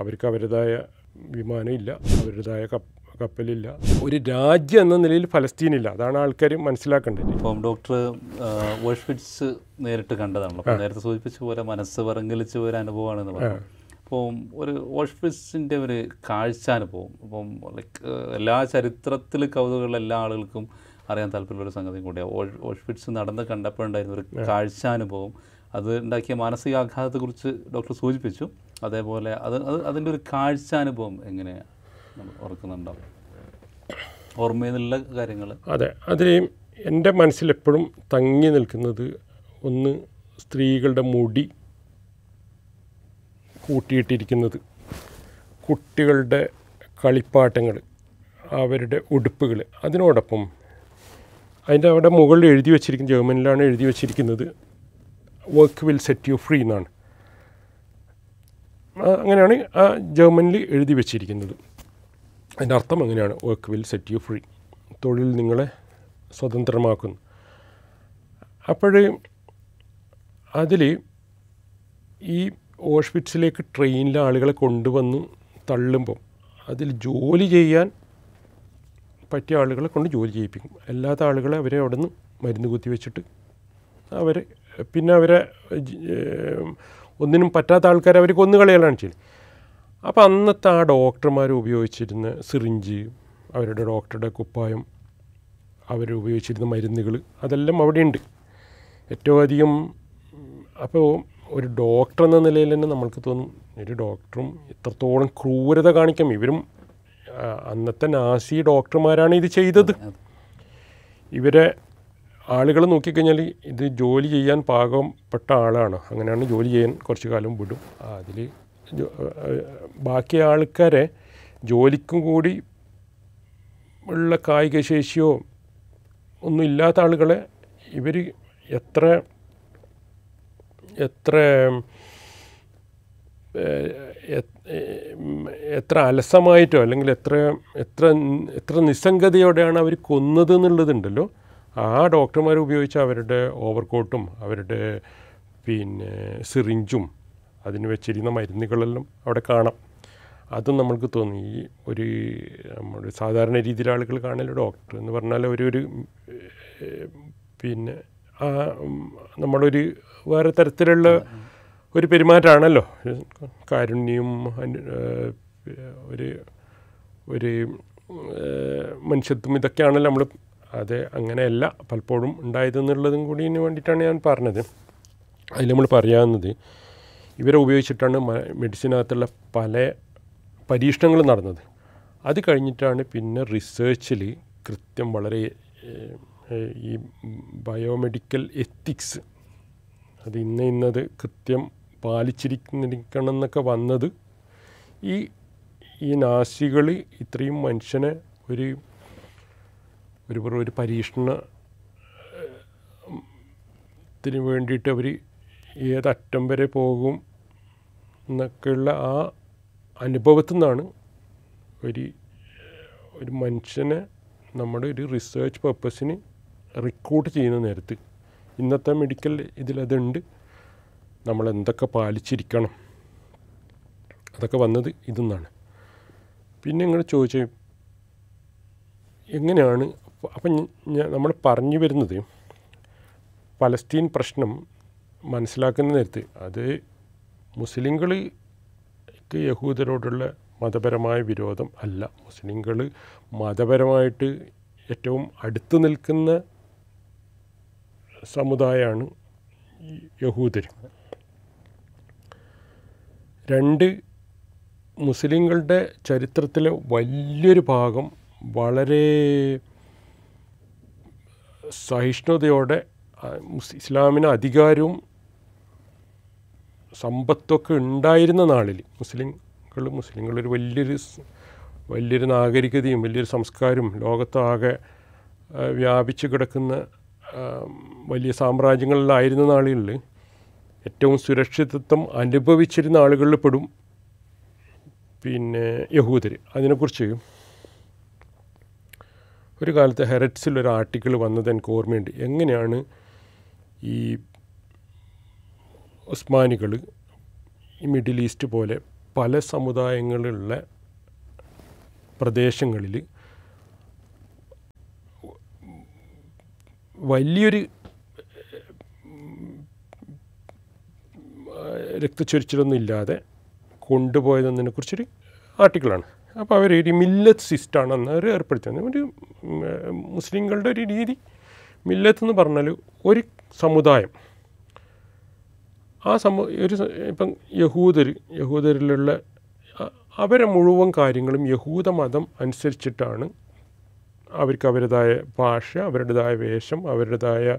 അവർക്ക് അവരുടേതായ വിമാനം ഇല്ല അവരുടേതായ കപ്പ കപ്പലില്ല. ഒരു രാജ്യം എന്ന നിലയിൽ ഫലസ്തീനില്ല. അതാണ് ആൾക്കാർ മനസ്സിലാക്കേണ്ടത്. ഇപ്പം ഡോക്ടർ ഓഷ്വിറ്റ്സ് നേരിട്ട് കണ്ടതാണല്ലോ. അപ്പോൾ നേരത്തെ സൂചിപ്പിച്ച പോലെ മനസ്സ് പറങ്കലിച്ച ഒരു അനുഭവമാണെന്ന് പറഞ്ഞു. അപ്പോൾ ഒരു ഓഷ്വിറ്റ്സിന്റെ ഒരു കാഴ്ചാനുഭവം അപ്പം ലൈക്ക് എല്ലാ ചരിത്രത്തിൽ കൗതുകമുള്ള എല്ലാ ആളുകൾക്കും അറിയാൻ താല്പര്യമുള്ള സംഗതി കൂടിയാണ് ഓഷ് ഓഷ്വിറ്റ്സ് നടന്ന് കണ്ടപ്പോഴുണ്ടായിരുന്ന ഒരു കാഴ്ചാനുഭവം. അത് ഉണ്ടാക്കിയ മാനസികാഘാതത്തെക്കുറിച്ച് ഡോക്ടർ സൂചിപ്പിച്ചു. അതേപോലെ അത് അത് അതിന്റെ ഒരു കാഴ്ചാനുഭവം നമ്മൾ ഓർക്കുന്നുണ്ടാവും ഓർമ്മയിൽ കാര്യങ്ങൾ. അതെ അതിൽ എന്റെ മനസ്സിലെപ്പോഴും തങ്ങി നിൽക്കുന്നത് ഒന്ന് സ്ത്രീകളുടെ മുടി കൂട്ടിയിട്ടിരിക്കുന്നത് കുട്ടികളുടെ കളിപ്പാട്ടങ്ങൾ അവരുടെ ഉടുപ്പുകൾ. അതിനോടൊപ്പം അതിന്റെ അവിടെ മുകളിൽ എഴുതി വച്ചിരിക്കുന്ന ജർമ്മനിലാണ് എഴുതി വച്ചിരിക്കുന്നത് work will set you free എന്നാണ്. അങ്ങനെയാണ് ആ ജർമ്മനിൽ എഴുതി വെച്ചിരിക്കുന്നത്. അതിന്റെ അർത്ഥം അങ്ങനെയാണ്. Work will set you free തൊഴിൽ നിങ്ങളെ സ്വതന്ത്രമാക്കുന്നു. അപ്പോൾ അതിൽ ഈ ഓഷ്വിറ്റ്സിലേക്ക് ട്രെയിനിലെ ആളുകളെ കൊണ്ടുവന്ന് തള്ളുമ്പം അതിൽ ജോലി ചെയ്യാൻ പറ്റിയ ആളുകളെ കൊണ്ട് ജോലി ചെയ്യിപ്പിക്കും. അല്ലാത്ത ആളുകളെ അവരെ അവിടെ നിന്ന് മരുന്ന് കുത്തി വെച്ചിട്ട് അവർ പിന്നെ അവരെ ഒന്നിനും പറ്റാത്ത ആൾക്കാരെ അവർ കൊന്നുകളയലാണ് ചെയ്യുന്നത് അപ്പോൾ അന്നത്തെ ആ ഡോക്ടർമാർ ഉപയോഗിച്ചിരുന്ന സിറിഞ്ച് അവരുടെ ഡോക്ടറുടെ കുപ്പായം അവർ ഉപയോഗിച്ചിരുന്ന മരുന്നുകൾ അതെല്ലാം അവിടെയുണ്ട്. ഏറ്റവും അധികം അപ്പോൾ ഒരു ഡോക്ടർ എന്ന നിലയിൽ തന്നെ നമ്മൾക്ക് തോന്നും ഒരു ഡോക്ടറും ഇത്രത്തോളം ക്രൂരത കാണിക്കാം ഇവരും അന്നത്തെ നാസി ഡോക്ടർമാരാണ് ഇത് ചെയ്തത്. ഇവരെ ആളുകൾ നോക്കിക്കഴിഞ്ഞാൽ ഇത് ജോലി ചെയ്യാൻ പാകപ്പെട്ട ആളാണ്. അങ്ങനെയാണ് ജോലി ചെയ്യാൻ കുറച്ച് കാലം വിടും. അതിൽ ബാക്കി ആൾക്കാരെ ജോലിക്കും കൂടി ഉള്ള കായിക ശേഷിയോ ഒന്നും ഇല്ലാത്ത ആളുകളെ ഇവർ എത്ര എത്ര എത്ര അലസമായിട്ടോ അല്ലെങ്കിൽ എത്ര എത്ര എത്ര നിസ്സംഗതയോടെയാണ് അവർ കൊന്നത് എന്നുള്ളതുണ്ടല്ലോ. ആ ഡോക്ടർമാർ ഉപയോഗിച്ച അവരുടെ ഓവർകോട്ടും അവരുടെ പിന്നെ സിറിഞ്ചും അതിന് വെച്ചിരുന്ന മരുന്നുകളെല്ലാം അവിടെ കാണാം. അതും നമ്മൾക്ക് തോന്നി. ഈ ഒരു നമ്മുടെ സാധാരണ രീതിയിൽ ആളുകൾ കാണൽ ഡോക്ടർ എന്ന് പറഞ്ഞാൽ ഒരു ഒരു പിന്നെ ആ നമ്മളൊരു വേറെ തരത്തിലുള്ള ഒരു പെരുമാറ്റമാണല്ലോ. കാരുണ്യം ഒരു ഒരു മനുഷ്യത്വം ഇതൊക്കെയാണല്ലോ നമ്മൾ അത് അങ്ങനെയല്ല പലപ്പോഴും ഉണ്ടായതെന്നുള്ളതും കൂടി ഇതിന് വേണ്ടിയിട്ടാണ് ഞാൻ പറഞ്ഞത്. അതിൽ നമ്മൾ പറയാവുന്നത് ഇവരെ ഉപയോഗിച്ചിട്ടാണ് മെഡിസിനകത്തുള്ള പല പരീക്ഷണങ്ങൾ നടന്നത്. അത് കഴിഞ്ഞിട്ടാണ് പിന്നെ റിസേർച്ചിൽ കൃത്യം വളരെ ഈ ബയോമെഡിക്കൽ എത്തിക്സ് അത് ഇന്ന ഇന്നത് കൃത്യം പാലിച്ചിരിക്കണം എന്നൊക്കെ വന്നത് ഈ ഈ നാസികൾ ഇത്രയും മനുഷ്യനെ ഒരു ഒരു ഒരു പരീക്ഷണ ത്തിന് വേണ്ടിയിട്ട് അവർ ഏതറ്റം വരെ പോകും എന്നൊക്കെയുള്ള ആ അനുഭവത്തിൽ നിന്നാണ് ഒരു ഒരു മനുഷ്യനെ നമ്മുടെ ഒരു റിസേർച്ച് പർപ്പസിന് റിക്രൂട്ട് ചെയ്യുന്ന നേരത്ത് ഇന്നത്തെ മെഡിക്കൽ ഇതിലതുണ്ട് നമ്മൾ എന്തൊക്കെ പാലിച്ചിരിക്കണം? അതൊക്കെ വന്നത് ഇതെന്നാണ്. പിന്നെ നിങ്ങൾ ചോദിച്ച എങ്ങനെയാണ് അപ്പം നമ്മൾ പറഞ്ഞു വരുന്നത് പലസ്തീൻ പ്രശ്നം മനസ്സിലാക്കുന്ന നേരത്ത് അത് മുസ്ലിങ്ങൾക്ക് യഹൂദരോടുള്ള മതപരമായ വിരോധം അല്ല. മുസ്ലിങ്ങൾ മതപരമായിട്ട് ഏറ്റവും അടുത്ത് നിൽക്കുന്ന സമുദായമാണ് യഹൂദർ രണ്ട് മുസ്ലിങ്ങളുടെ ചരിത്രത്തിലെ വലിയൊരു ഭാഗം വളരെ സഹിഷ്ണുതയോടെ ഇസ്ലാമിന് അധികാരവും സമ്പത്തൊക്കെ ഉണ്ടായിരുന്ന നാളിൽ മുസ്ലിങ്ങൾ മുസ്ലിങ്ങളൊരു വലിയൊരു സ്- വലിയൊരു നാഗരികതയും വലിയൊരു സംസ്കാരവും ലോകത്താകെ വ്യാപിച്ചു കിടക്കുന്ന വലിയ സാമ്രാജ്യങ്ങളിലായിരുന്ന നാളുകളിൽ ഏറ്റവും സുരക്ഷിതത്വം അനുഭവിച്ചിരുന്ന ആളുകളിൽ പെടും പിന്നെ യഹൂദർ അതിനെക്കുറിച്ച് ഒരു കാലത്ത് ഹെററ്റ്സിൽ ഒരു ആർട്ടിക്കിൾ വന്നത് എനിക്ക് ഓർമ്മയുണ്ട്. എങ്ങനെയാണ് ഈ ഉസ്മാനികൾ ഈ മിഡിൽ ഈസ്റ്റ് പോലെ പല സമുദായങ്ങളുള്ള പ്രദേശങ്ങളിൽ വലിയൊരു രക്തച്ചൊരിച്ചിലൊന്നും ഇല്ലാതെ കൊണ്ടുപോയതെന്നതിനെ കുറിച്ചൊരു ആർട്ടിക്കിളാണ്. അപ്പോൾ അവർ ഒരു മില്ലത്ത് സിസ്റ്റാണ് അന്ന് അവർ ഏർപ്പെടുത്തിയത് ഒരു മുസ്ലിങ്ങളുടെ ഒരു രീതി. മില്ലത്ത് എന്ന് പറഞ്ഞാൽ ഒരു സമുദായം. ആ സമു ഒരു ഇപ്പം യഹൂദർ യഹൂദരിലുള്ള അവരെ മുഴുവൻ കാര്യങ്ങളും യഹൂദ മതം അനുസരിച്ചിട്ടാണ് അവർക്ക് അവരുടേതായ ഭാഷ അവരുടേതായ വേഷം അവരുടേതായ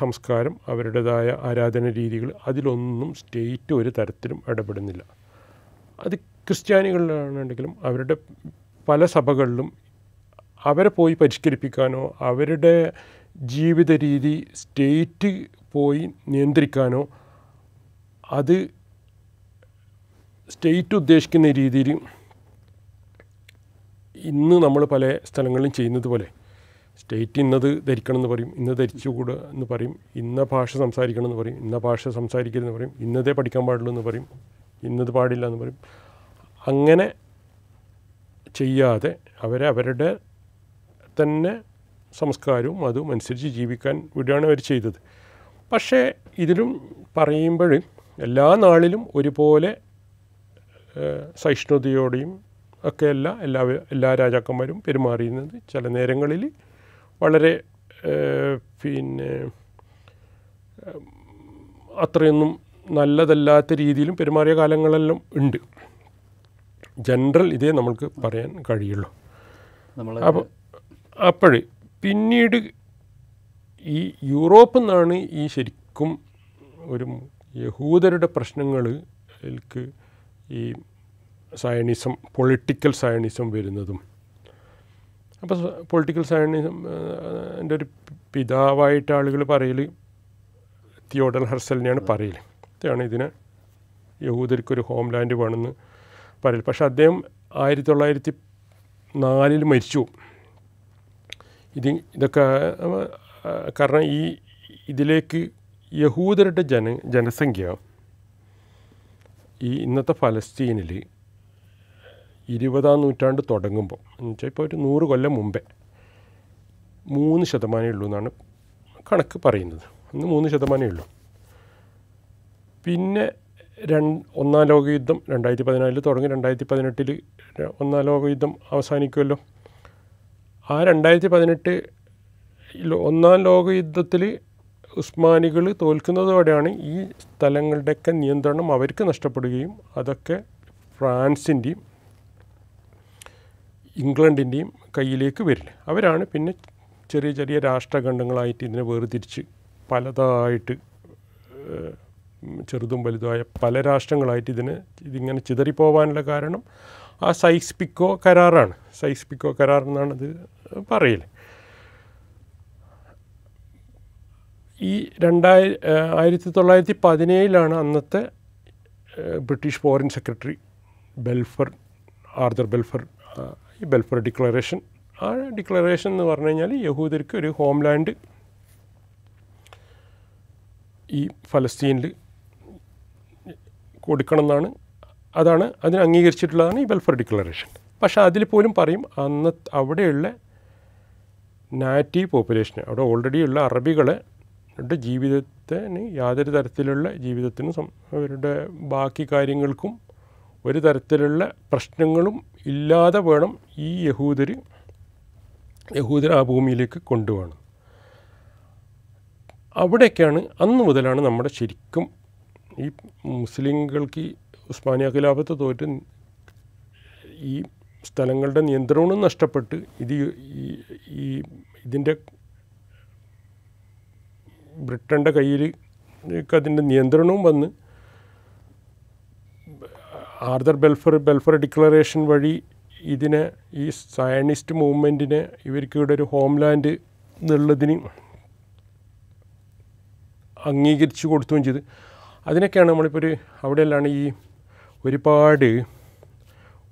സംസ്കാരം അവരുടേതായ ആരാധന രീതികൾ അതിലൊന്നും സ്റ്റേറ്റ് ഒരു തരത്തിലും ഇടപെടുന്നില്ല. അത് ക്രിസ്ത്യാനികളിലാണെങ്കിലും അവരുടെ പല സഭകളിലും അവരെ പോയി പരിഷ്കരിപ്പിക്കാനോ അവരുടെ ജീവിത രീതി സ്റ്റേറ്റ് പോയി നിയന്ത്രിക്കാനോ അത് സ്റ്റേറ്റ് ഉദ്ദേശിക്കുന്ന രീതിയിൽ ഇന്ന് നമ്മൾ പല സ്ഥലങ്ങളിലും ചെയ്യുന്നത് പോലെ സ്റ്റേറ്റ് ഇന്നത് ധരിക്കണം എന്ന് പറയും ഇന്ന് ധരിച്ചുകൂടുക എന്ന് പറയും ഇന്ന ഭാഷ സംസാരിക്കണം എന്ന് പറയും ഇന്ന ഭാഷ സംസാരിക്കരുതെന്ന് പറയും ഇന്നതേ പഠിക്കാൻ പാടുള്ളൂ എന്ന് പറയും. ഇന്നത് പാടില്ല എന്ന് പറയും. അങ്ങനെ ചെയ്യാതെ അവരെ അവരുടെ തന്നെ സംസ്കാരവും അതും അനുസരിച്ച് ജീവിക്കാൻ വിടുകയാണ് അവർ ചെയ്തത്. പക്ഷേ ഇതിലും പറയുമ്പോൾ എല്ലാ നാളിലും ഒരുപോലെ സഹിഷ്ണുതയോടെയും ഒക്കെയല്ല എല്ലാ എല്ലാ രാജാക്കന്മാരും പെരുമാറിയിരുന്നത്. ചില നേരങ്ങളിൽ വളരെ പിന്നെ അത്രയൊന്നും നല്ലതല്ലാത്ത രീതിയിലും പെരുമാറിയ കാലങ്ങളെല്ലാം ഉണ്ട്. ജനറൽ ഇതേ നമ്മൾക്ക് പറയാൻ കഴിയുള്ളൂ. അപ്പോൾ അപ്പോഴേ പിന്നീട് ഈ യൂറോപ്പിൽ നിന്നാണ് ഈ ശരിക്കും ഒരു യഹൂദരുടെ പ്രശ്നങ്ങൾക്ക് ഈ സയണിസം പൊളിറ്റിക്കൽ സയണിസം വരുന്നതും. അപ്പോൾ പൊളിറ്റിക്കൽ സയണിസം എന്റെ ഒരു പിതാവായിട്ട് ആളുകൾ പറയൽ തിയോഡൽ ഹർസലിനെയാണ് പറയൽ ഇതാണ് ഇതിന് യഹൂദർക്കൊരു ഹോംലാൻഡ് വേണമെന്ന് പറയൽ. പക്ഷെ അദ്ദേഹം ആയിരത്തി തൊള്ളായിരത്തി നാലിൽ മരിച്ചു. ഇത് ഇതൊക്കെ കാരണം ഈ ഇതിലേക്ക് യഹൂദരുടെ ജന ജനസംഖ്യ ഈ ഇന്നത്തെ ഫലസ്തീനിൽ ഇരുപതാം നൂറ്റാണ്ട് തുടങ്ങുമ്പോൾ എന്നുവെച്ചാൽ ഇപ്പോൾ ഒരു നൂറ് കൊല്ലം മുമ്പേ മൂന്ന് ശതമാനമേ ഉള്ളൂ എന്നാണ് കണക്ക് പറയുന്നത്. അന്ന് മൂന്ന് ശതമാനമേ ഉള്ളൂ. പിന്നെ രണ്ട് ഒന്നാം ലോകയുദ്ധം രണ്ടായിരത്തി പതിനാലിൽ തുടങ്ങി രണ്ടായിരത്തി പതിനെട്ടിൽ ഒന്നാം ലോകയുദ്ധം അവസാനിക്കുമല്ലോ ആ രണ്ടായിരത്തി പതിനെട്ട് ഒന്നാം ലോകയുദ്ധത്തിൽ ഉസ്മാനികൾ തോൽക്കുന്നതോടെയാണ് ഈ സ്ഥലങ്ങളുടെയൊക്കെ നിയന്ത്രണം അവർക്ക് നഷ്ടപ്പെടുകയും അതൊക്കെ ഫ്രാൻസിന്റെയും ഇംഗ്ലണ്ടിന്റെയും കയ്യിലേക്ക് വരില്ല. അവരാണ് പിന്നെ ചെറിയ ചെറിയ രാഷ്ട്രഖണ്ഡങ്ങളായിട്ട് ഇതിനെ വേർതിരിച്ച് പലതായിട്ട് ചെറുതും വലുതുമായ പല രാഷ്ട്രങ്ങളായിട്ട് ഇതിന് ഇതിങ്ങനെ ചിതറിപ്പോവാനുള്ള കാരണം ആ സൈക്സ് പിക്കോ കരാറാണ്. സൈക്സ് പിക്കോ കരാർ എന്നാണ് ഇത് പറയൽ ഈ രണ്ടായി ആയിരത്തി തൊള്ളായിരത്തി പതിനേഴിലാണ് അന്നത്തെ British foreign secretary Balfour Arthur Balfour ഈ ബെൽഫർ ഡിക്ലറേഷൻ. ആ ഡിക്ലറേഷൻ എന്ന് പറഞ്ഞു കഴിഞ്ഞാൽ യഹൂദർക്ക് ഒരു ഹോംലാൻഡ് ഈ ഫലസ്തീനിൽ കൊടുക്കണം എന്നാണ് അതാണ് അതിന് അംഗീകരിച്ചിട്ടുള്ളതാണ് ഈ വെൽഫെയർ ഡിക്ലറേഷൻ പക്ഷേ അതിൽ പോലും പറയും അന്ന് അവിടെയുള്ള നാറ്റീവ് പോപ്പുലേഷൻ അവിടെ ഓൾറെഡി ഉള്ള അറബികളെ അവരുടെ ജീവിതത്തിന് യാതൊരു തരത്തിലുള്ള ജീവിതത്തിനും അവരുടെ ബാക്കി കാര്യങ്ങൾക്കും ഒരു തരത്തിലുള്ള പ്രശ്നങ്ങളും ഇല്ലാതെ വേണം ഈ യഹൂദർ യഹൂദർ ആ ഭൂമിയിലേക്ക് കൊണ്ടുപോകണം. അവിടെയൊക്കെയാണ് അന്ന് മുതലാണ് നമ്മുടെ ശരിക്കും ഈ മുസ്ലിങ്ങൾക്ക് ഈ ഉസ്മാനിയ ഖിലാഫത്ത് തോറ്റ് ഈ സ്ഥലങ്ങളുടെ നിയന്ത്രണവും നഷ്ടപ്പെട്ട് ഇത് ഈ ഇതിന്റെ ബ്രിട്ടന്റെ കയ്യിൽ അതിന്റെ നിയന്ത്രണവും വന്ന് ആർദർ ബെൽഫർ ബെൽഫർ ഡിക്ലറേഷൻ വഴി ഇതിനെ ഈ സയനിസ്റ്റ് മൂവ്മെന്റിനെ ഇവർക്ക് ഇവിടെ ഒരു ഹോംലാൻഡ് എന്നുള്ളതിന് അംഗീകരിച്ചു കൊടുത്തുകയും ചെയ്ത്. അതിനൊക്കെയാണ് നമ്മളിപ്പോൾ ഒരു അവിടെയെല്ലാം ഈ ഒരുപാട്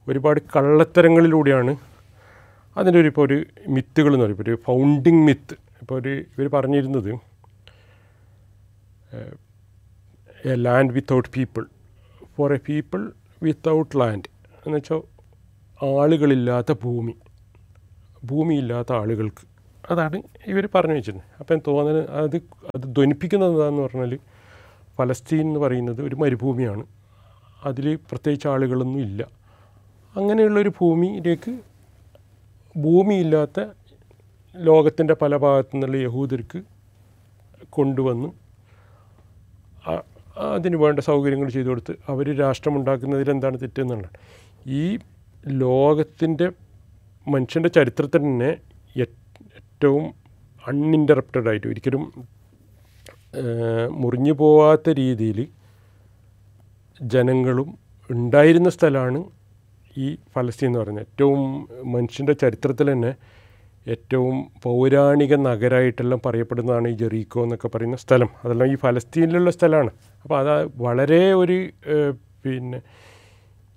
ഒരുപാട് കള്ളത്തരങ്ങളിലൂടെയാണ് അതിന്റെ ഒരു ഇപ്പോൾ ഒരു മിത്തുകൾ എന്ന് പറയും. ഒരു ഫൗണ്ടിങ് മിത്ത് ഇപ്പോൾ ഒരു ഇവർ പറഞ്ഞിരുന്നത് a land without people. For a people without land. എന്ന് വെച്ചാൽ ആളുകളില്ലാത്ത ഭൂമി. ഭൂമിയില്ലാത്ത ആളുകൾക്ക്. അതാണ് ഇവർ പറഞ്ഞു വെച്ചിരുന്നത്. അപ്പം തോന്നുന്നത് അത് അത് ധ്വനിപ്പിക്കുന്നത് എന്താണെന്ന് പറഞ്ഞാൽ ഫലസ്തീൻ എന്ന് പറയുന്നത് ഒരു മരുഭൂമിയാണ്. അതിൽ പ്രത്യേകിച്ച് ആളുകളൊന്നും ഇല്ല. അങ്ങനെയുള്ളൊരു ഭൂമിയിലേക്ക് ഭൂമിയില്ലാത്ത ലോകത്തിന്റെ പല ഭാഗത്തു നിന്നുള്ള യഹൂദർക്ക് കൊണ്ടുവന്ന്. അതിന് വേണ്ട സൗകര്യങ്ങൾ ചെയ്തു കൊടുത്ത് അവർ രാഷ്ട്രമുണ്ടാക്കുന്നതിൽ എന്താണ് തെറ്റെന്നുള്ളത് ഈ ലോകത്തിന്റെ മനുഷ്യന്റെ ചരിത്രത്തിൽ തന്നെ ഏറ്റവും അൺഇന്ററപ്റ്റഡ് ആയിട്ട് ഒരിക്കലും മുറിഞ്ഞു പോവാത്ത രീതിയിൽ ജനങ്ങളും ഉണ്ടായിരുന്ന സ്ഥലമാണ് ഈ ഫലസ്തീൻ എന്ന് പറയുന്നത്. ഏറ്റവും മനുഷ്യന്റെ ചരിത്രത്തിൽ തന്നെ ഏറ്റവും പൗരാണിക നഗരമായിട്ടെല്ലാം പറയപ്പെടുന്നതാണ് ഈ ജെറീക്കോ എന്നൊക്കെ പറയുന്ന സ്ഥലം. അതെല്ലാം ഈ ഫലസ്തീനിലുള്ള സ്ഥലമാണ്. അപ്പോൾ അത് വളരെ ഒരു പിന്നെ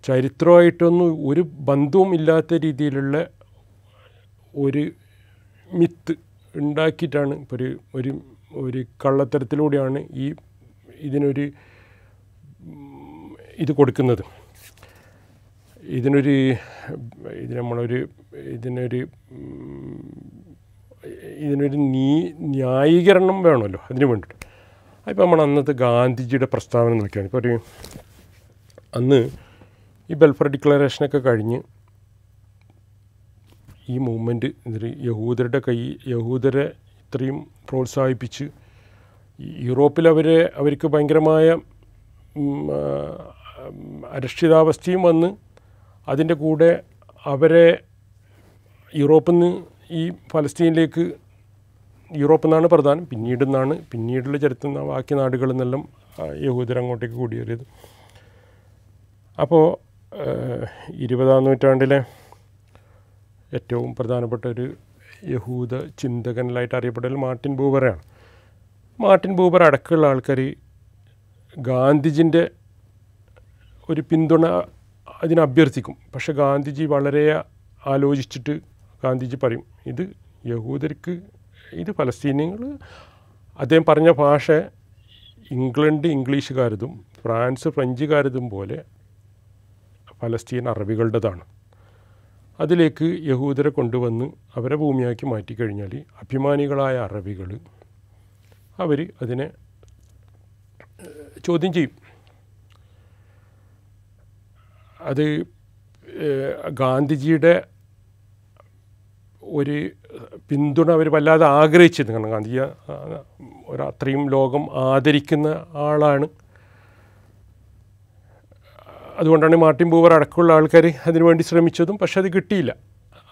ചരിത്രമായിട്ടൊന്നും ഒരു ബന്ധവും ഇല്ലാത്ത രീതിയിലുള്ള ഒരു മിത്ത് ഉണ്ടാക്കിയിട്ടാണ് ഒരു ഒരു ഒരു കള്ളത്തരത്തിലൂടെയാണ് ഈ ഇതിനൊരു ഇത് കൊടുക്കുന്നത്. ഇതിനൊരു ഇത് നമ്മളൊരു ഇതിനൊരു ഇതിനൊരു നീ ന്യായീകരണം വേണമല്ലോ അതിന് വേണ്ടിയിട്ട്. അപ്പോൾ നമ്മൾ അന്നത്തെ ഗാന്ധിജിയുടെ പ്രസ്താവന നോക്കിയാണ്. ഇപ്പോൾ ഒരു അന്ന് ഈ ബെൽഫർ ഡിക്ലറേഷനൊക്കെ കഴിഞ്ഞ് ഈ മൂവ്മെന്റ് യഹൂദരുടെ കൈ യഹൂദരെ ഇത്രയും പ്രോത്സാഹിപ്പിച്ച് യൂറോപ്പിൽ അവരെ അവർക്ക് ഭയങ്കരമായ അരക്ഷിതാവസ്ഥയും വന്ന് അതിന്റെ കൂടെ അവരെ യൂറോപ്പിൽ നിന്ന് ഈ ഫലസ്തീനിലേക്ക് യൂറോപ്പിൽ നിന്നാണ് പ്രധാനം പിന്നീട് നിന്നാണ് പിന്നീടുള്ള ചരിത്രം ബാക്കി നാടുകളിൽ നിന്നെല്ലാം യഹൂദർ അങ്ങോട്ടേക്ക് കുടിയേറിയത്. അപ്പോൾ ഇരുപതാം നൂറ്റാണ്ടിലെ ഏറ്റവും പ്രധാനപ്പെട്ട ഒരു യഹൂദ ചിന്തകനിലായിട്ട് അറിയപ്പെടൽ മാർട്ടിൻ ബൂബറാണ് മാർട്ടിൻ ബൂബർ അടക്കമുള്ള ആൾക്കാർ ഗാന്ധിജിന്റെ ഒരു പിന്തുണ അതിനെ അഭ്യർത്ഥിക്കും. പക്ഷെ ഗാന്ധിജി വളരെ ആലോചിച്ചിട്ട് ഗാന്ധിജി പറയും ഇത് യഹൂദർക്ക് ഇത് ഫലസ്തീനികൾ അദ്ദേഹം പറഞ്ഞ ഭാഷ ഇംഗ്ലണ്ട് ഇംഗ്ലീഷുകാരതും ഫ്രാൻസ് ഫ്രഞ്ചുകാരതും പോലെ ഫലസ്തീൻ അറബികളുടേതാണ്. അതിലേക്ക് യഹൂദരെ കൊണ്ടുവന്ന് അവരെ ഭൂമിയാക്കി മാറ്റിക്കഴിഞ്ഞാൽ അഭിമാനികളായ അറബികൾ അവർ അതിനെ ചോദ്യം ചെയ്യും. അത് ഗാന്ധിജിയുടെ ഒരു പിന്തുണ അവർ വല്ലാതെ ആഗ്രഹിച്ചിരുന്നു. കാരണം ഗാന്ധിജി ഒരു അത്രയും ലോകം ആദരിക്കുന്ന ആളാണ്. അതുകൊണ്ടാണ് മാർട്ടിൻ ബൂവർ അടക്കമുള്ള ആൾക്കാർ അതിനുവേണ്ടി ശ്രമിച്ചതും പക്ഷെ അത് കിട്ടിയില്ല.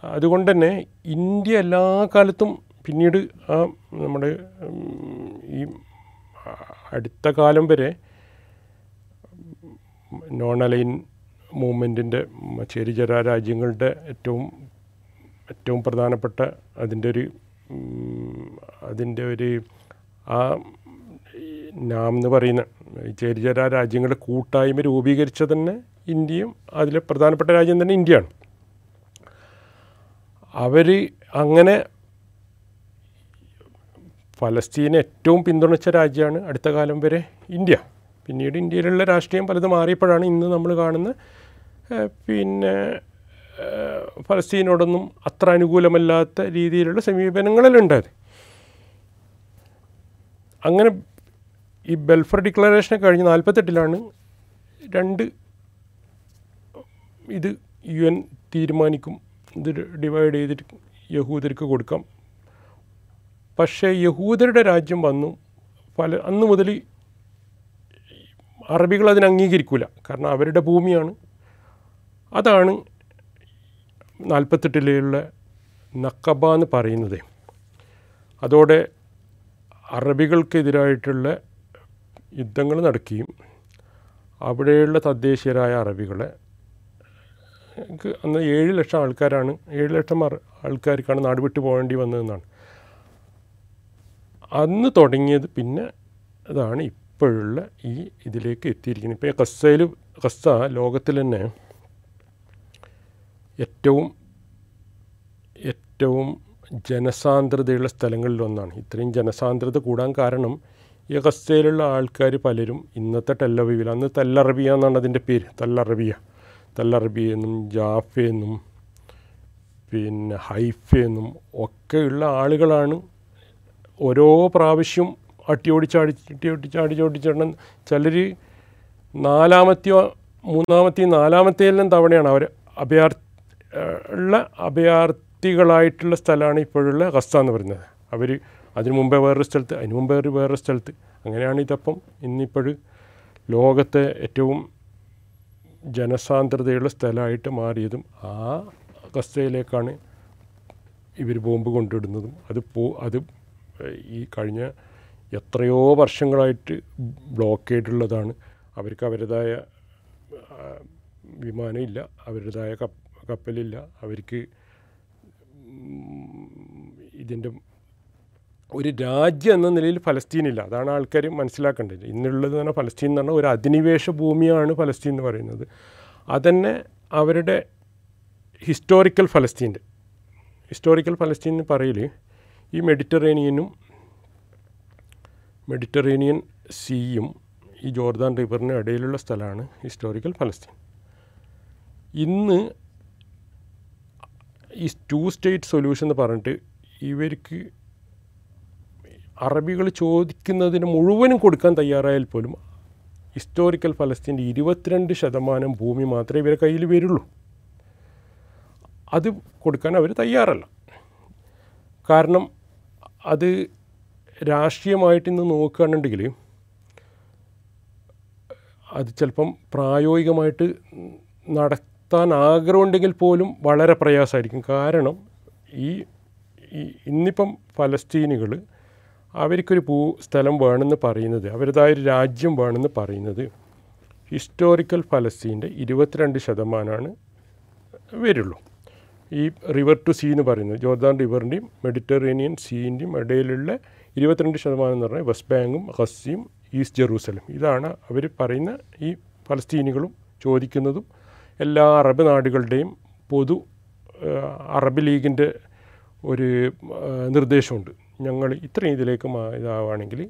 അതുകൊണ്ട് തന്നെ ഇന്ത്യ എല്ലാ കാലത്തും പിന്നീട് ആ നമ്മുടെ ഈ അടുത്ത കാലം വരെ നോൺ അലൈൻ മൂവ്മെന്റിന്റെ ചേരിചേരാ രാജ്യങ്ങളുടെ ഏറ്റവും ഏറ്റവും പ്രധാനപ്പെട്ട അതിന്റെ ഒരു അതിന്റെ ഒരു ആ നാം എന്ന് പറയുന്ന ചേരിചേരാ രാജ്യങ്ങളുടെ കൂട്ടായ്മ രൂപീകരിച്ച തന്നെ ഇന്ത്യയും അതിലെ പ്രധാനപ്പെട്ട രാജ്യം തന്നെ ഇന്ത്യയാണ്. അവർ അങ്ങനെ ഫലസ്തീനെ ഏറ്റവും പിന്തുണച്ച രാജ്യമാണ് അടുത്ത കാലം വരെ ഇന്ത്യ. പിന്നീട് ഇന്ത്യയിലുള്ള രാഷ്ട്രീയം പലത് മാറിയപ്പോഴാണ് ഇന്ന് നമ്മൾ കാണുന്ന പിന്നെ ഫലസ്തീനോടൊന്നും അത്ര അനുകൂലമല്ലാത്ത രീതിയിലുള്ള സമീപനങ്ങളെല്ലാം ഉണ്ടായത്. അങ്ങനെ ഈ ബെൽഫർ ഡിക്ലറേഷനെ കഴിഞ്ഞ് നാൽപ്പത്തെട്ടിലാണ് രണ്ട് ഇത് യു എൻ തീരുമാനിക്കും. ഇത് ഡിവൈഡ് ചെയ്തിട്ട് യഹൂദർക്ക് കൊടുക്കാം. പക്ഷേ യഹൂദരുടെ രാജ്യം വന്നു. പല അന്ന് മുതൽ അറബികൾ അതിനെ അംഗീകരിക്കില്ല കാരണം അവരുടെ ഭൂമിയാണ്. അതാണ് നാൽപ്പത്തെട്ടിലുള്ള നക്കബ എന്ന് പറയുന്നത്. അതോടെ അറബികൾക്കെതിരായിട്ടുള്ള യുദ്ധങ്ങൾ നടക്കുകയും അവിടെയുള്ള തദ്ദേശീയരായ അറബികളെ അന്ന് ഏഴ് ലക്ഷം ആൾക്കാരാണ് ഏഴ് ലക്ഷം ആൾക്കാർക്കാണ് നാട് വിട്ടു പോകേണ്ടി വന്നതെന്നാണ്. അന്ന് തുടങ്ങിയത് പിന്നെ അതാണ് ഇപ്പോഴുള്ള ഈ ഇതിലേക്ക് എത്തിയിരിക്കുന്നത്. ഇപ്പോൾ കസ്സയിൽ കസ്സ ലോകത്തിൽ തന്നെ ഏറ്റവും ഏറ്റവും ജനസാന്ദ്രതയുള്ള സ്ഥലങ്ങളിലൊന്നാണ് ഇത്രയും ജനസാന്ദ്രത കൂടാൻ കാരണം ഈ ഗസയിലുള്ള ആൾക്കാർ പലരും ഇന്നത്തെ ടെല്ലവീവിൽ അന്ന് തെല്ലറബിയ എന്നാണ് അതിന്റെ പേര് തെല്ലറബിയ തെല്ലറബിയ എന്നും ജാഫ എന്നും പിന്നെ ഹൈഫ എന്നും ഒക്കെയുള്ള ആളുകളാണ് ഓരോ പ്രാവശ്യം അട്ടിയോടിച്ചാടി അട്ടിയോടിച്ചാടി ചോടിച്ചാടണം ചിലർ നാലാമത്തെയോ മൂന്നാമത്തെയും നാലാമത്തെയെല്ലാം തവണയാണ് അവർ അഭയാർ ഉള്ള അഭയാർത്ഥികളായിട്ടുള്ള സ്ഥലമാണ് ഇപ്പോഴുള്ള അഗസ്ത എന്ന് പറയുന്നത്. അവർ അതിനു മുമ്പേ വേറൊരു സ്ഥലത്ത് അതിനു മുമ്പേ ഒരു വേറൊരു സ്ഥലത്ത്. അങ്ങനെയാണ് ഇതപ്പം ഇന്നിപ്പോൾ ലോകത്തെ ഏറ്റവും ജനസാന്ദ്രതയുള്ള സ്ഥലമായിട്ട് മാറിയതും ആ അവസ്ഥയിലേക്കാണ് ഇവർ ബോംബ് കൊണ്ടിടുന്നതും. അത് പോ അത് ഈ കഴിഞ്ഞ എത്രയോ വർഷങ്ങളായിട്ട് ബ്ലോക്കേഡുള്ളതാണ്. അവർക്ക് അവരുടേതായ വിമാനം വിമാനമില്ല അവരുടേതായ കപ്പ കപ്പലില്ല. അവർക്ക് ഇതിന്റെ ഒരു രാജ്യം എന്ന നിലയിൽ ഫലസ്തീനില്ല. അതാണ് ആൾക്കാർ മനസ്സിലാക്കേണ്ടത്. ഇന്നുള്ളത് പറഞ്ഞാൽ ഫലസ്തീൻ എന്ന് പറഞ്ഞാൽ ഒരു അധിനിവേശ ഭൂമിയാണ് ഫലസ്തീൻ എന്ന് പറയുന്നത്. അതന്നെ അവരുടെ ഹിസ്റ്റോറിക്കൽ ഫലസ്തീന്റെ ഹിസ്റ്റോറിക്കൽ ഫലസ്തീൻ എന്ന് പറയൽ ഈ മെഡിറ്ററേനിയനും മെഡിറ്ററേനിയൻ സീയും ഈ ജോർദാൻ റിവറിന് ഇടയിലുള്ള സ്ഥലമാണ് ഹിസ്റ്റോറിക്കൽ ഫലസ്തീൻ. ഇന്ന് ഈ ടു സ്റ്റേറ്റ് സൊല്യൂഷൻ എന്ന് പറഞ്ഞിട്ട് ഇവർക്ക് അറബികൾ ചോദിക്കുന്നതിന് മുഴുവനും കൊടുക്കാൻ തയ്യാറായാൽ പോലും ഹിസ്റ്റോറിക്കൽ ഫലസ്തീന്റെ ഇരുപത്തിരണ്ട് ശതമാനം ഭൂമി മാത്രമേ ഇവരെ കയ്യിൽ വരുള്ളൂ. അത് കൊടുക്കാൻ അവർ തയ്യാറല്ല. കാരണം അത് രാഷ്ട്രീയമായിട്ട് ഇന്ന് നോക്കുകയാണെന്നുണ്ടെങ്കിൽ അത് ചിലപ്പം പ്രായോഗികമായിട്ട് നടത്താൻ ആഗ്രഹമുണ്ടെങ്കിൽ പോലും വളരെ പ്രയാസമായിരിക്കും. കാരണം ഈ ഇന്നിപ്പം ഫലസ്തീനികൾ അവർക്കൊരു ഭൂ സ്ഥലം വേണമെന്ന് പറയുന്നത് അവരുടേതായ ഒരു രാജ്യം വേണമെന്ന് പറയുന്നത് ഹിസ്റ്റോറിക്കൽ ഫലസ്തീന്റെ ഇരുപത്തിരണ്ട് ശതമാനമാണ് വരുള്ളൂ. ഈ റിവർ ടു സീ എന്ന് പറയുന്നത് ജോർദാൻ റിവറിന്റെയും മെഡിറ്ററേനിയൻ സീന്റെയും ഇടയിലുള്ള ഇരുപത്തിരണ്ട് ശതമാനം എന്ന് പറഞ്ഞാൽ വെസ്റ്റ് ബാങ്കും ഹസ്സിയും ഈസ്റ്റ് ജെറൂസലം ഇതാണ് അവർ പറയുന്ന ഈ ഫലസ്തീനികളും ചോദിക്കുന്നതും എല്ലാ അറബ് നാടുകളുടെയും പൊതു അറബ് ലീഗിന്റെ ഒരു നിർദ്ദേശമുണ്ട്. ഞങ്ങൾ ഇത്രയും ഇതിലേക്ക് ഇതാവുകയാണെങ്കിൽ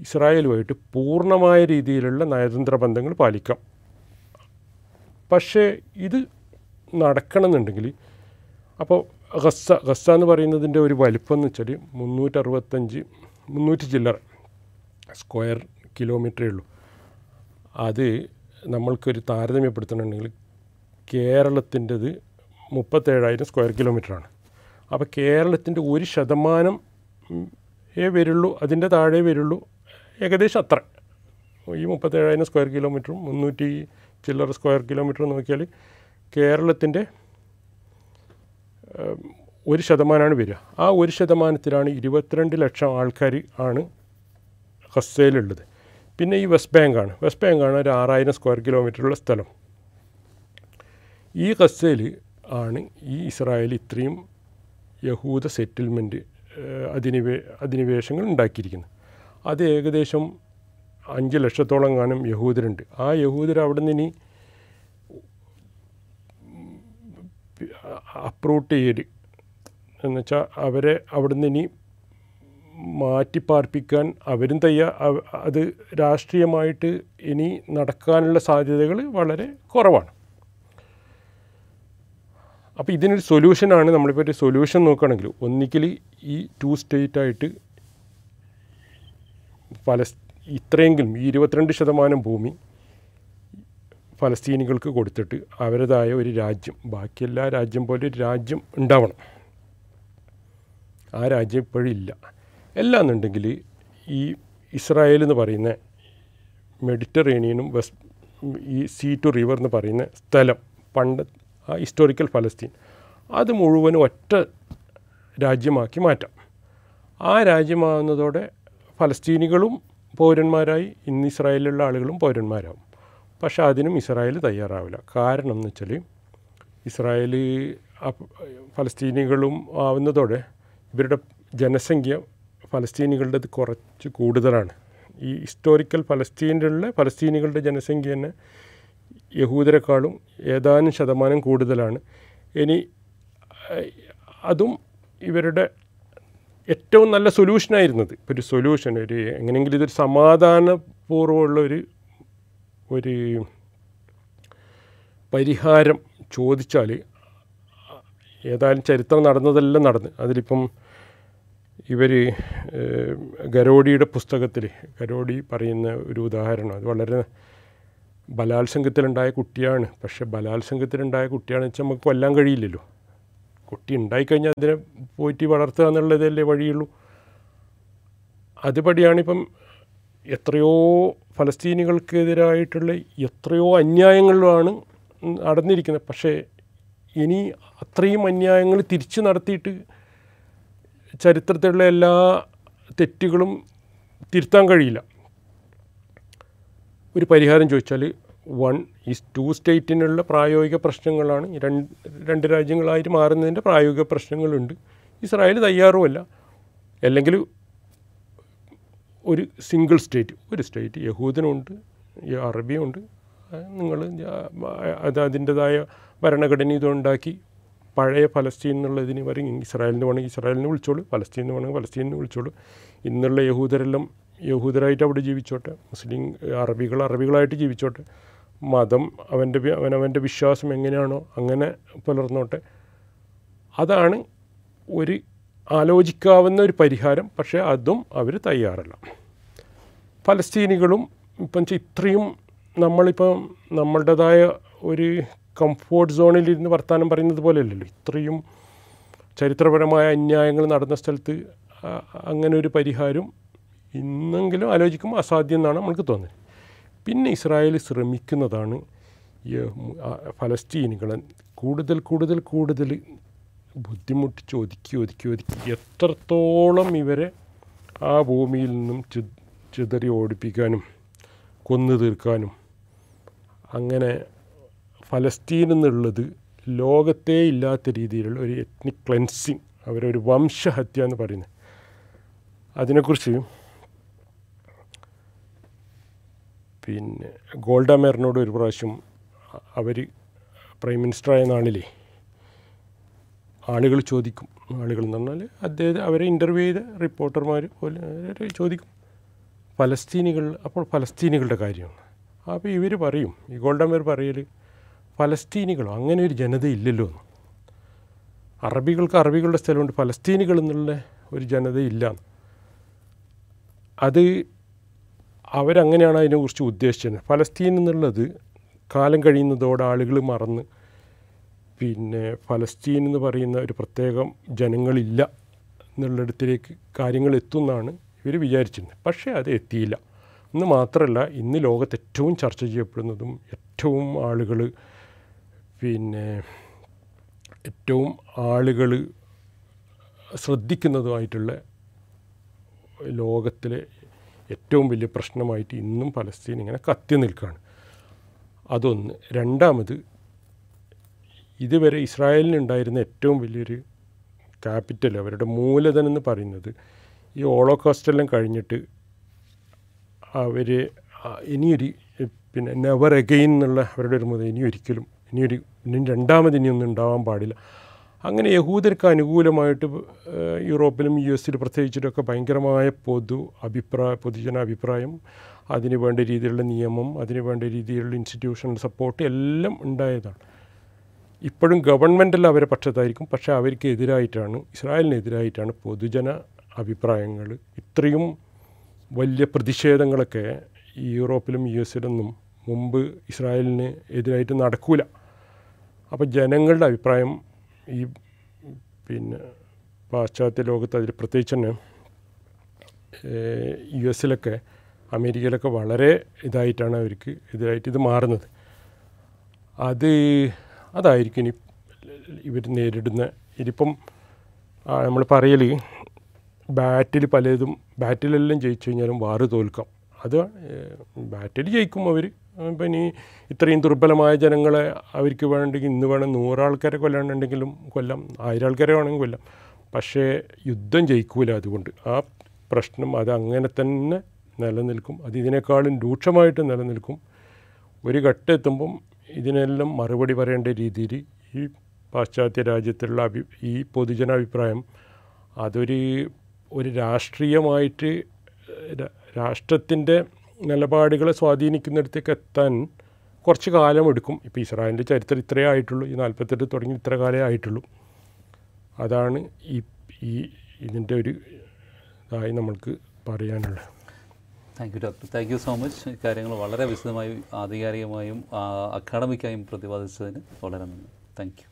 ഇസ്രായേലുമായിട്ട് പൂർണമായ രീതിയിലുള്ള നയതന്ത്ര ബന്ധങ്ങൾ പാലിക്കാം. പക്ഷേ ഇത് നടക്കണമെന്നുണ്ടെങ്കിൽ അപ്പോൾ ഗസ്സ ഗസ്സ എന്ന് പറയുന്നതിന്റെ ഒരു വലിപ്പം എന്ന് വെച്ചാൽ മുന്നൂറ്ററുപത്തഞ്ച് മുന്നൂറ്റി ചില്ലറ സ്ക്വയർ കിലോമീറ്ററേ ഉള്ളൂ. അത് നമ്മൾക്കൊരു താരതമ്യപ്പെടുത്തണമെങ്കിൽ കേരളത്തിന്റെത് മുപ്പത്തേഴായിരം സ്ക്വയർ കിലോമീറ്ററാണ്. അപ്പോൾ കേരളത്തിന്റെ ഒരു ശതമാനം ഏ വരുള്ളൂ അതിന്റെ താഴെ വരുള്ളൂ. ഏകദേശം അത്ര. ഈ മുപ്പത്തേഴായിരം സ്ക്വയർ കിലോമീറ്ററും മുന്നൂറ്റി ചില്ലറ സ്ക്വയർ കിലോമീറ്റർ നോക്കിയാൽ കേരളത്തിന്റെ ഒരു ശതമാനമാണ് വരിക. ആ ഒരു ശതമാനത്തിലാണ് ഇരുപത്തിരണ്ട് ലക്ഷം ആൾക്കാർ ആണ് ഹസ്സയിലുള്ളത്. പിന്നെ ഈ വെസ്റ്റ് ബാങ്കാണ്. വെസ്റ്റ് ബാങ്കാണ് ഒരു ആറായിരം സ്ക്വയർ കിലോമീറ്ററുള്ള സ്ഥലം. ഈ ഹസ്സയിൽ ആണ് ഈ ഇസ്രായേൽ ഇത്രയും യഹൂദ സെറ്റിൽമെന്റ് അധിനിവേ അധിനിവേശങ്ങൾ ഉണ്ടാക്കിയിരിക്കുന്നത് അത് ഏകദേശം അഞ്ച് ലക്ഷത്തോളം കാണും യഹൂദരുണ്ട്. ആ യഹൂദർ അവിടെ നിന്ന് ഇനി അപ്രൂട്ട് ചെയ്യൽ എന്നുവെച്ചാൽ അവരെ അവിടെ നിന്ന് ഇനി മാറ്റിപ്പാർപ്പിക്കാൻ അവരും തയ്യാ അത് രാഷ്ട്രീയമായിട്ട് ഇനി നടക്കാനുള്ള സാധ്യതകൾ വളരെ കുറവാണ്. അപ്പോൾ ഇതിനൊരു സൊല്യൂഷനാണ് നമ്മളിപ്പോൾ ഒരു സൊല്യൂഷൻ നോക്കുകയാണെങ്കിൽ ഒന്നിക്കൽ ഈ ടു സ്റ്റേറ്റ് ആയിട്ട് ഫലസ് ഇത്രയെങ്കിലും ഈ ഇരുപത്തിരണ്ട് ശതമാനം ഭൂമി ഫലസ്തീനികൾക്ക് കൊടുത്തിട്ട് അവരുടേതായ ഒരു രാജ്യം ബാക്കി എല്ലാ രാജ്യം പോലെ ഒരു രാജ്യം ഉണ്ടാവണം. ആ രാജ്യം ഇപ്പോഴും ഇല്ല. എല്ലാന്നുണ്ടെങ്കിൽ ഈ ഇസ്രായേൽ എന്ന് പറയുന്ന മെഡിറ്ററേനിയനും വെസ്റ്റ് ഈ സീ ടു റിവർ എന്ന് പറയുന്ന സ്ഥലം പണ്ട് ഹിസ്റ്റോറിക്കൽ ഫലസ്തീൻ അത് മുഴുവനും ഒറ്റ രാജ്യമാക്കി മാറ്റാം. ആ രാജ്യമാകുന്നതോടെ ഫലസ്തീനികളും പൗരന്മാരായി ഇന്ന് ഇസ്രായേലിലുള്ള ആളുകളും പൗരന്മാരാകും. പക്ഷേ അതിനും ഇസ്രായേൽ തയ്യാറാവില്ല. കാരണം എന്ന് വെച്ചാൽ ഇസ്രായേൽ ഫലസ്തീനികളും ആവുന്നതോടെ ഇവരുടെ ജനസംഖ്യ ഫലസ്തീനികളുടേത് കുറച്ച് കൂടുതലാണ്. ഈ ഹിസ്റ്റോറിക്കൽ ഫലസ്തീനിലുള്ള ഫലസ്തീനികളുടെ ജനസംഖ്യ തന്നെ യഹൂദരെക്കാളും ഏതാനും ശതമാനം കൂടുതലാണ്. ഇനി അതും ഇവരുടെ ഏറ്റവും നല്ല സൊല്യൂഷനായിരുന്നത് ഇപ്പോൾ ഒരു സൊല്യൂഷൻ ഒരു എങ്ങനെയെങ്കിലും ഇതൊരു സമാധാനപൂർവമുള്ള ഒരു ഒരു പരിഹാരം ചോദിച്ചാൽ ഏതായാലും ചരിത്രം നടന്നതെല്ലാം നടന്ന്. അതിലിപ്പം ഇവർ ഗരോഡിയുടെ പുസ്തകത്തിൽ ഗരോഡി പറയുന്ന ഒരു ഉദാഹരണം അത് വളരെ ബലാത്സംഗത്തിലുണ്ടായ കുട്ടിയാണ്. പക്ഷെ ബലാത്സംഗത്തിലുണ്ടായ കുട്ടിയാണെന്ന് വെച്ചാൽ നമുക്ക് കൊല്ലാൻ കഴിയില്ലല്ലോ. കുട്ടി ഉണ്ടായിക്കഴിഞ്ഞാൽ അതിനെ പോറ്റി വളർത്തുക എന്നുള്ളതല്ലേ വഴിയുള്ളൂ. അതുപടിയാണിപ്പം എത്രയോ ഫലസ്തീനികൾക്കെതിരായിട്ടുള്ള എത്രയോ അന്യായങ്ങളിലാണ് നടന്നിരിക്കുന്നത്. പക്ഷേ ഇനി അത്രയും അന്യായങ്ങൾ തിരിച്ചു നടത്തിയിട്ട് ചരിത്രത്തിലുള്ള എല്ലാ തെറ്റുകളും തിരുത്താൻ കഴിയില്ല. ഒരു പരിഹാരം ചോദിച്ചാൽ വൺ ഈ ടു സ്റ്റേറ്റിനുള്ള പ്രായോഗിക പ്രശ്നങ്ങളാണ്. രണ്ട് രണ്ട് രാജ്യങ്ങളായിട്ട് മാറുന്നതിന്റെ പ്രായോഗിക പ്രശ്നങ്ങളുണ്ട്. ഇസ്രായേൽ തയ്യാറുമല്ല. അല്ലെങ്കിൽ ഒരു സിംഗിൾ സ്റ്റേറ്റ് ഒരു സ്റ്റേറ്റ് യഹൂദനുണ്ട് അറബിയുണ്ട്. നിങ്ങൾ അത് അതിന്റെതായ ഭരണഘടന ഇതുണ്ടാക്കി. പഴയ ഫലസ്തീൻ എന്നുള്ളതിന് പറയും ഇസ്രായേലിന് വേണമെങ്കിൽ ഇസ്രായേലിനെ വിളിച്ചോളൂ ഫലസ്തീനിന് വേണമെങ്കിൽ ഫലസ്തീനിനെ വിളിച്ചോളൂ. ഇന്നുള്ള യഹൂദരെല്ലാം യഹൂദരായിട്ട് അവിടെ ജീവിച്ചോട്ടെ. മുസ്ലിം അറബികൾ അറബികളായിട്ട് ജീവിച്ചോട്ടെ. മതം അവന്റെ അവനവന്റെ വിശ്വാസം എങ്ങനെയാണോ അങ്ങനെ പുലർന്നോട്ടെ. അതാണ് ഒരു ആലോചിക്കാവുന്ന ഒരു പരിഹാരം. പക്ഷേ അതും അവർ തയ്യാറല്ല. ഫലസ്തീനികളും ഇപ്പം ഇത്രയും നമ്മളിപ്പം നമ്മളുടേതായ ഒരു കംഫോർട്ട് സോണിലിരുന്ന് വർത്തമാനം പറയുന്നത് പോലെയല്ലല്ലോ. ഇത്രയും ചരിത്രപരമായ അന്യായങ്ങൾ നടന്ന സ്ഥലത്ത് അങ്ങനെ ഒരു പരിഹാരം ഇന്നെങ്കിലും ആലോചിക്കുമ്പോൾ അസാധ്യം എന്നാണ് നമ്മൾക്ക് തോന്നുന്നത്. പിന്നെ ഇസ്രായേൽ ശ്രമിക്കുന്നതാണ് ഈ ഫലസ്തീനുകളെ കൂടുതൽ കൂടുതൽ കൂടുതൽ ബുദ്ധിമുട്ടിച്ച് ഒതുക്കി ഒതുക്കി ഒതുക്കി എത്രത്തോളം ഇവരെ ആ ഭൂമിയിൽ നിന്നും ചിതറി ഓടിപ്പിക്കാനും കൊന്നു തീർക്കാനും അങ്ങനെ ഫലസ്തീൻ എന്നുള്ളത് ലോകത്തെ ഇല്ലാത്ത രീതിയിലുള്ള ഒരു എത്നിക് ക്ലെൻസിങ് അവരൊരു വംശഹത്യ എന്ന് പറയുന്നത്. അതിനെക്കുറിച്ച് പിന്നെ ഗോൾഡ മേറിനോട് ഒരു പ്രാവശ്യം അവർ പ്രൈം മിനിസ്റ്ററായ നാളിലേ ആളുകൾ ചോദിക്കും. ആളുകൾ എന്ന് പറഞ്ഞാൽ അദ്ദേഹം അവരെ ഇന്റർവ്യൂ ചെയ്ത റിപ്പോർട്ടർമാർ പോലെ ചോദിക്കും. ഫലസ്തീനികൾ അപ്പോൾ ഫലസ്തീനികളുടെ കാര്യമാണ്. അപ്പോൾ ഇവർ പറയും ഈ ഗോൾഡമേർ പറയൽ ഫലസ്തീനികളോ അങ്ങനെ ഒരു ജനത ഇല്ലല്ലോ എന്ന്. അറബികൾക്ക് അറബികളുടെ സ്ഥലമുണ്ട് ഫലസ്തീനികൾ എന്നുള്ള ഒരു ജനത ഇല്ല അത് അവരങ്ങനെയാണ് അതിനെക്കുറിച്ച് ഉദ്ദേശിച്ചത്. ഫലസ്തീൻ എന്നുള്ളത് കാലം കഴിയുന്നതോടെ ആളുകൾ മറന്ന് പിന്നെ ഫലസ്തീൻ എന്ന് പറയുന്ന ഒരു പ്രത്യേകം ജനങ്ങളില്ല എന്നുള്ളിടത്തിലേക്ക് കാര്യങ്ങൾ എത്തുമെന്നാണ് ഇവർ വിചാരിച്ചിരുന്നത്. പക്ഷേ അത് എത്തിയില്ല. എന്ന് മാത്രമല്ല ഇന്ന് ലോകത്ത് ഏറ്റവും ചർച്ച ചെയ്യപ്പെടുന്നതും ഏറ്റവും ആളുകൾ പിന്നെ ഏറ്റവും ആളുകൾ ശ്രദ്ധിക്കുന്നതുമായിട്ടുള്ള ലോകത്തിലെ ഏറ്റവും വലിയ പ്രശ്നമായിട്ട് ഇന്നും പലസ്തീൻ ഇങ്ങനെ കത്തി നിൽക്കുകയാണ് അതൊന്ന്. രണ്ടാമത് ഇതുവരെ ഇസ്രായേലിനുണ്ടായിരുന്ന ഏറ്റവും വലിയൊരു ക്യാപിറ്റൽ അവരുടെ മൂലധനം എന്ന് പറയുന്നത് ഈ ഓളോകോസ്റ്റെല്ലാം കഴിഞ്ഞിട്ട് അവർ ഇനിയൊരു പിന്നെ നെവർ എഗെയിൻ എന്നുള്ള അവരുടെ ഒരു മുതൽ ഇനി ഒരിക്കലും ഇനിയൊരു ഇനി രണ്ടാമത് ഇനിയൊന്നും ഉണ്ടാവാൻ പാടില്ല. അങ്ങനെ യഹൂദർക്ക് അനുകൂലമായിട്ട് യൂറോപ്പിലും യു എസിലും പ്രത്യേകിച്ചിട്ടൊക്കെ ഭയങ്കരമായ പൊതു അഭിപ്രായ പൊതുജന അഭിപ്രായം അതിന് വേണ്ട രീതിയിലുള്ള നിയമം അതിന് വേണ്ട രീതിയിലുള്ള ഇൻസ്റ്റിറ്റ്യൂഷണൽ സപ്പോർട്ട് എല്ലാം ഉണ്ടായതാണ്. ഇപ്പോഴും ഗവൺമെന്റല്ല അവരെ പക്ഷത്തായിരിക്കും. പക്ഷേ അവർക്ക് എതിരായിട്ടാണ് ഇസ്രായേലിനെതിരായിട്ടാണ് പൊതുജന അഭിപ്രായങ്ങൾ ഇത്രയും വലിയ പ്രതിഷേധങ്ങളൊക്കെ യൂറോപ്പിലും യു എസിലൊന്നും മുമ്പ് ഇസ്രായേലിന് എതിരായിട്ട് നടക്കൂല. അപ്പോൾ ജനങ്ങളുടെ അഭിപ്രായം ഈ പിന്നെ പാശ്ചാത്യ ലോകത്ത് അതിൽ പ്രത്യേകിച്ച് തന്നെ യു എസിലൊക്കെ അമേരിക്കയിലൊക്കെ വളരെ ഇതായിട്ടാണ് അവർക്ക് ഇതായിട്ട് ഇത് മാറുന്നത്. അത് അതായിരിക്കും ഇനി ഇവർ നേരിടുന്ന ഇതിപ്പം നമ്മൾ പറയൽ ബാറ്റിൽ പലതും ബാറ്റിലെല്ലാം ജയിച്ചു കഴിഞ്ഞാലും വാറ് തോൽക്കാം. അത് ബാറ്റിൽ ജയിക്കും അവർ. ഇപ്പം ഇനി ഇത്രയും ദുർബലമായ ജനങ്ങളെ അവർക്ക് വേണമെങ്കിൽ ഇന്ന് വേണം നൂറാൾക്കാരെ കൊല്ലാനുണ്ടെങ്കിലും കൊല്ലം ആയിരം ആൾക്കാരെ വേണമെങ്കിൽ കൊല്ലാം. പക്ഷേ യുദ്ധം ജയിക്കൂല അതുകൊണ്ട്. ആ പ്രശ്നം അത് അങ്ങനെ തന്നെ നിലനിൽക്കും. അത് ഇതിനേക്കാളും രൂക്ഷമായിട്ട് നിലനിൽക്കും. ഒരു ഘട്ടം എത്തുമ്പം ഇതിനെല്ലാം മറുപടി പറയേണ്ട രീതിയിൽ ഈ പാശ്ചാത്യ രാജ്യത്തുള്ള അഭി ഈ പൊതുജനാഭിപ്രായം അതൊരു ഒരു രാഷ്ട്രീയമായിട്ട് രാഷ്ട്രത്തിന്റെ നിലപാടുകളെ സ്വാധീനിക്കുന്നിടത്തേക്ക് എത്താൻ കുറച്ച് കാലമെടുക്കും ഇപ്പോൾ ഇസ്രായേലിന്റെ ചരിത്രം ഇത്രയേ ആയിട്ടുള്ളൂ. ഈ നാൽപ്പത്തെട്ട് തുടങ്ങി ഇത്ര കാലേ ആയിട്ടുള്ളൂ. അതാണ് ഈ ഈ ഇതിന്റെ ഒരു ഇതായി നമ്മൾക്ക് പറയാനുള്ളത്. Thank you doctor thank you so much കാര്യങ്ങൾ വളരെ വിശദമായും ആധികാരികമായും അക്കാഡമിക്കായും പ്രതിപാദിച്ചതിന് വളരെ നന്ദി. Thank you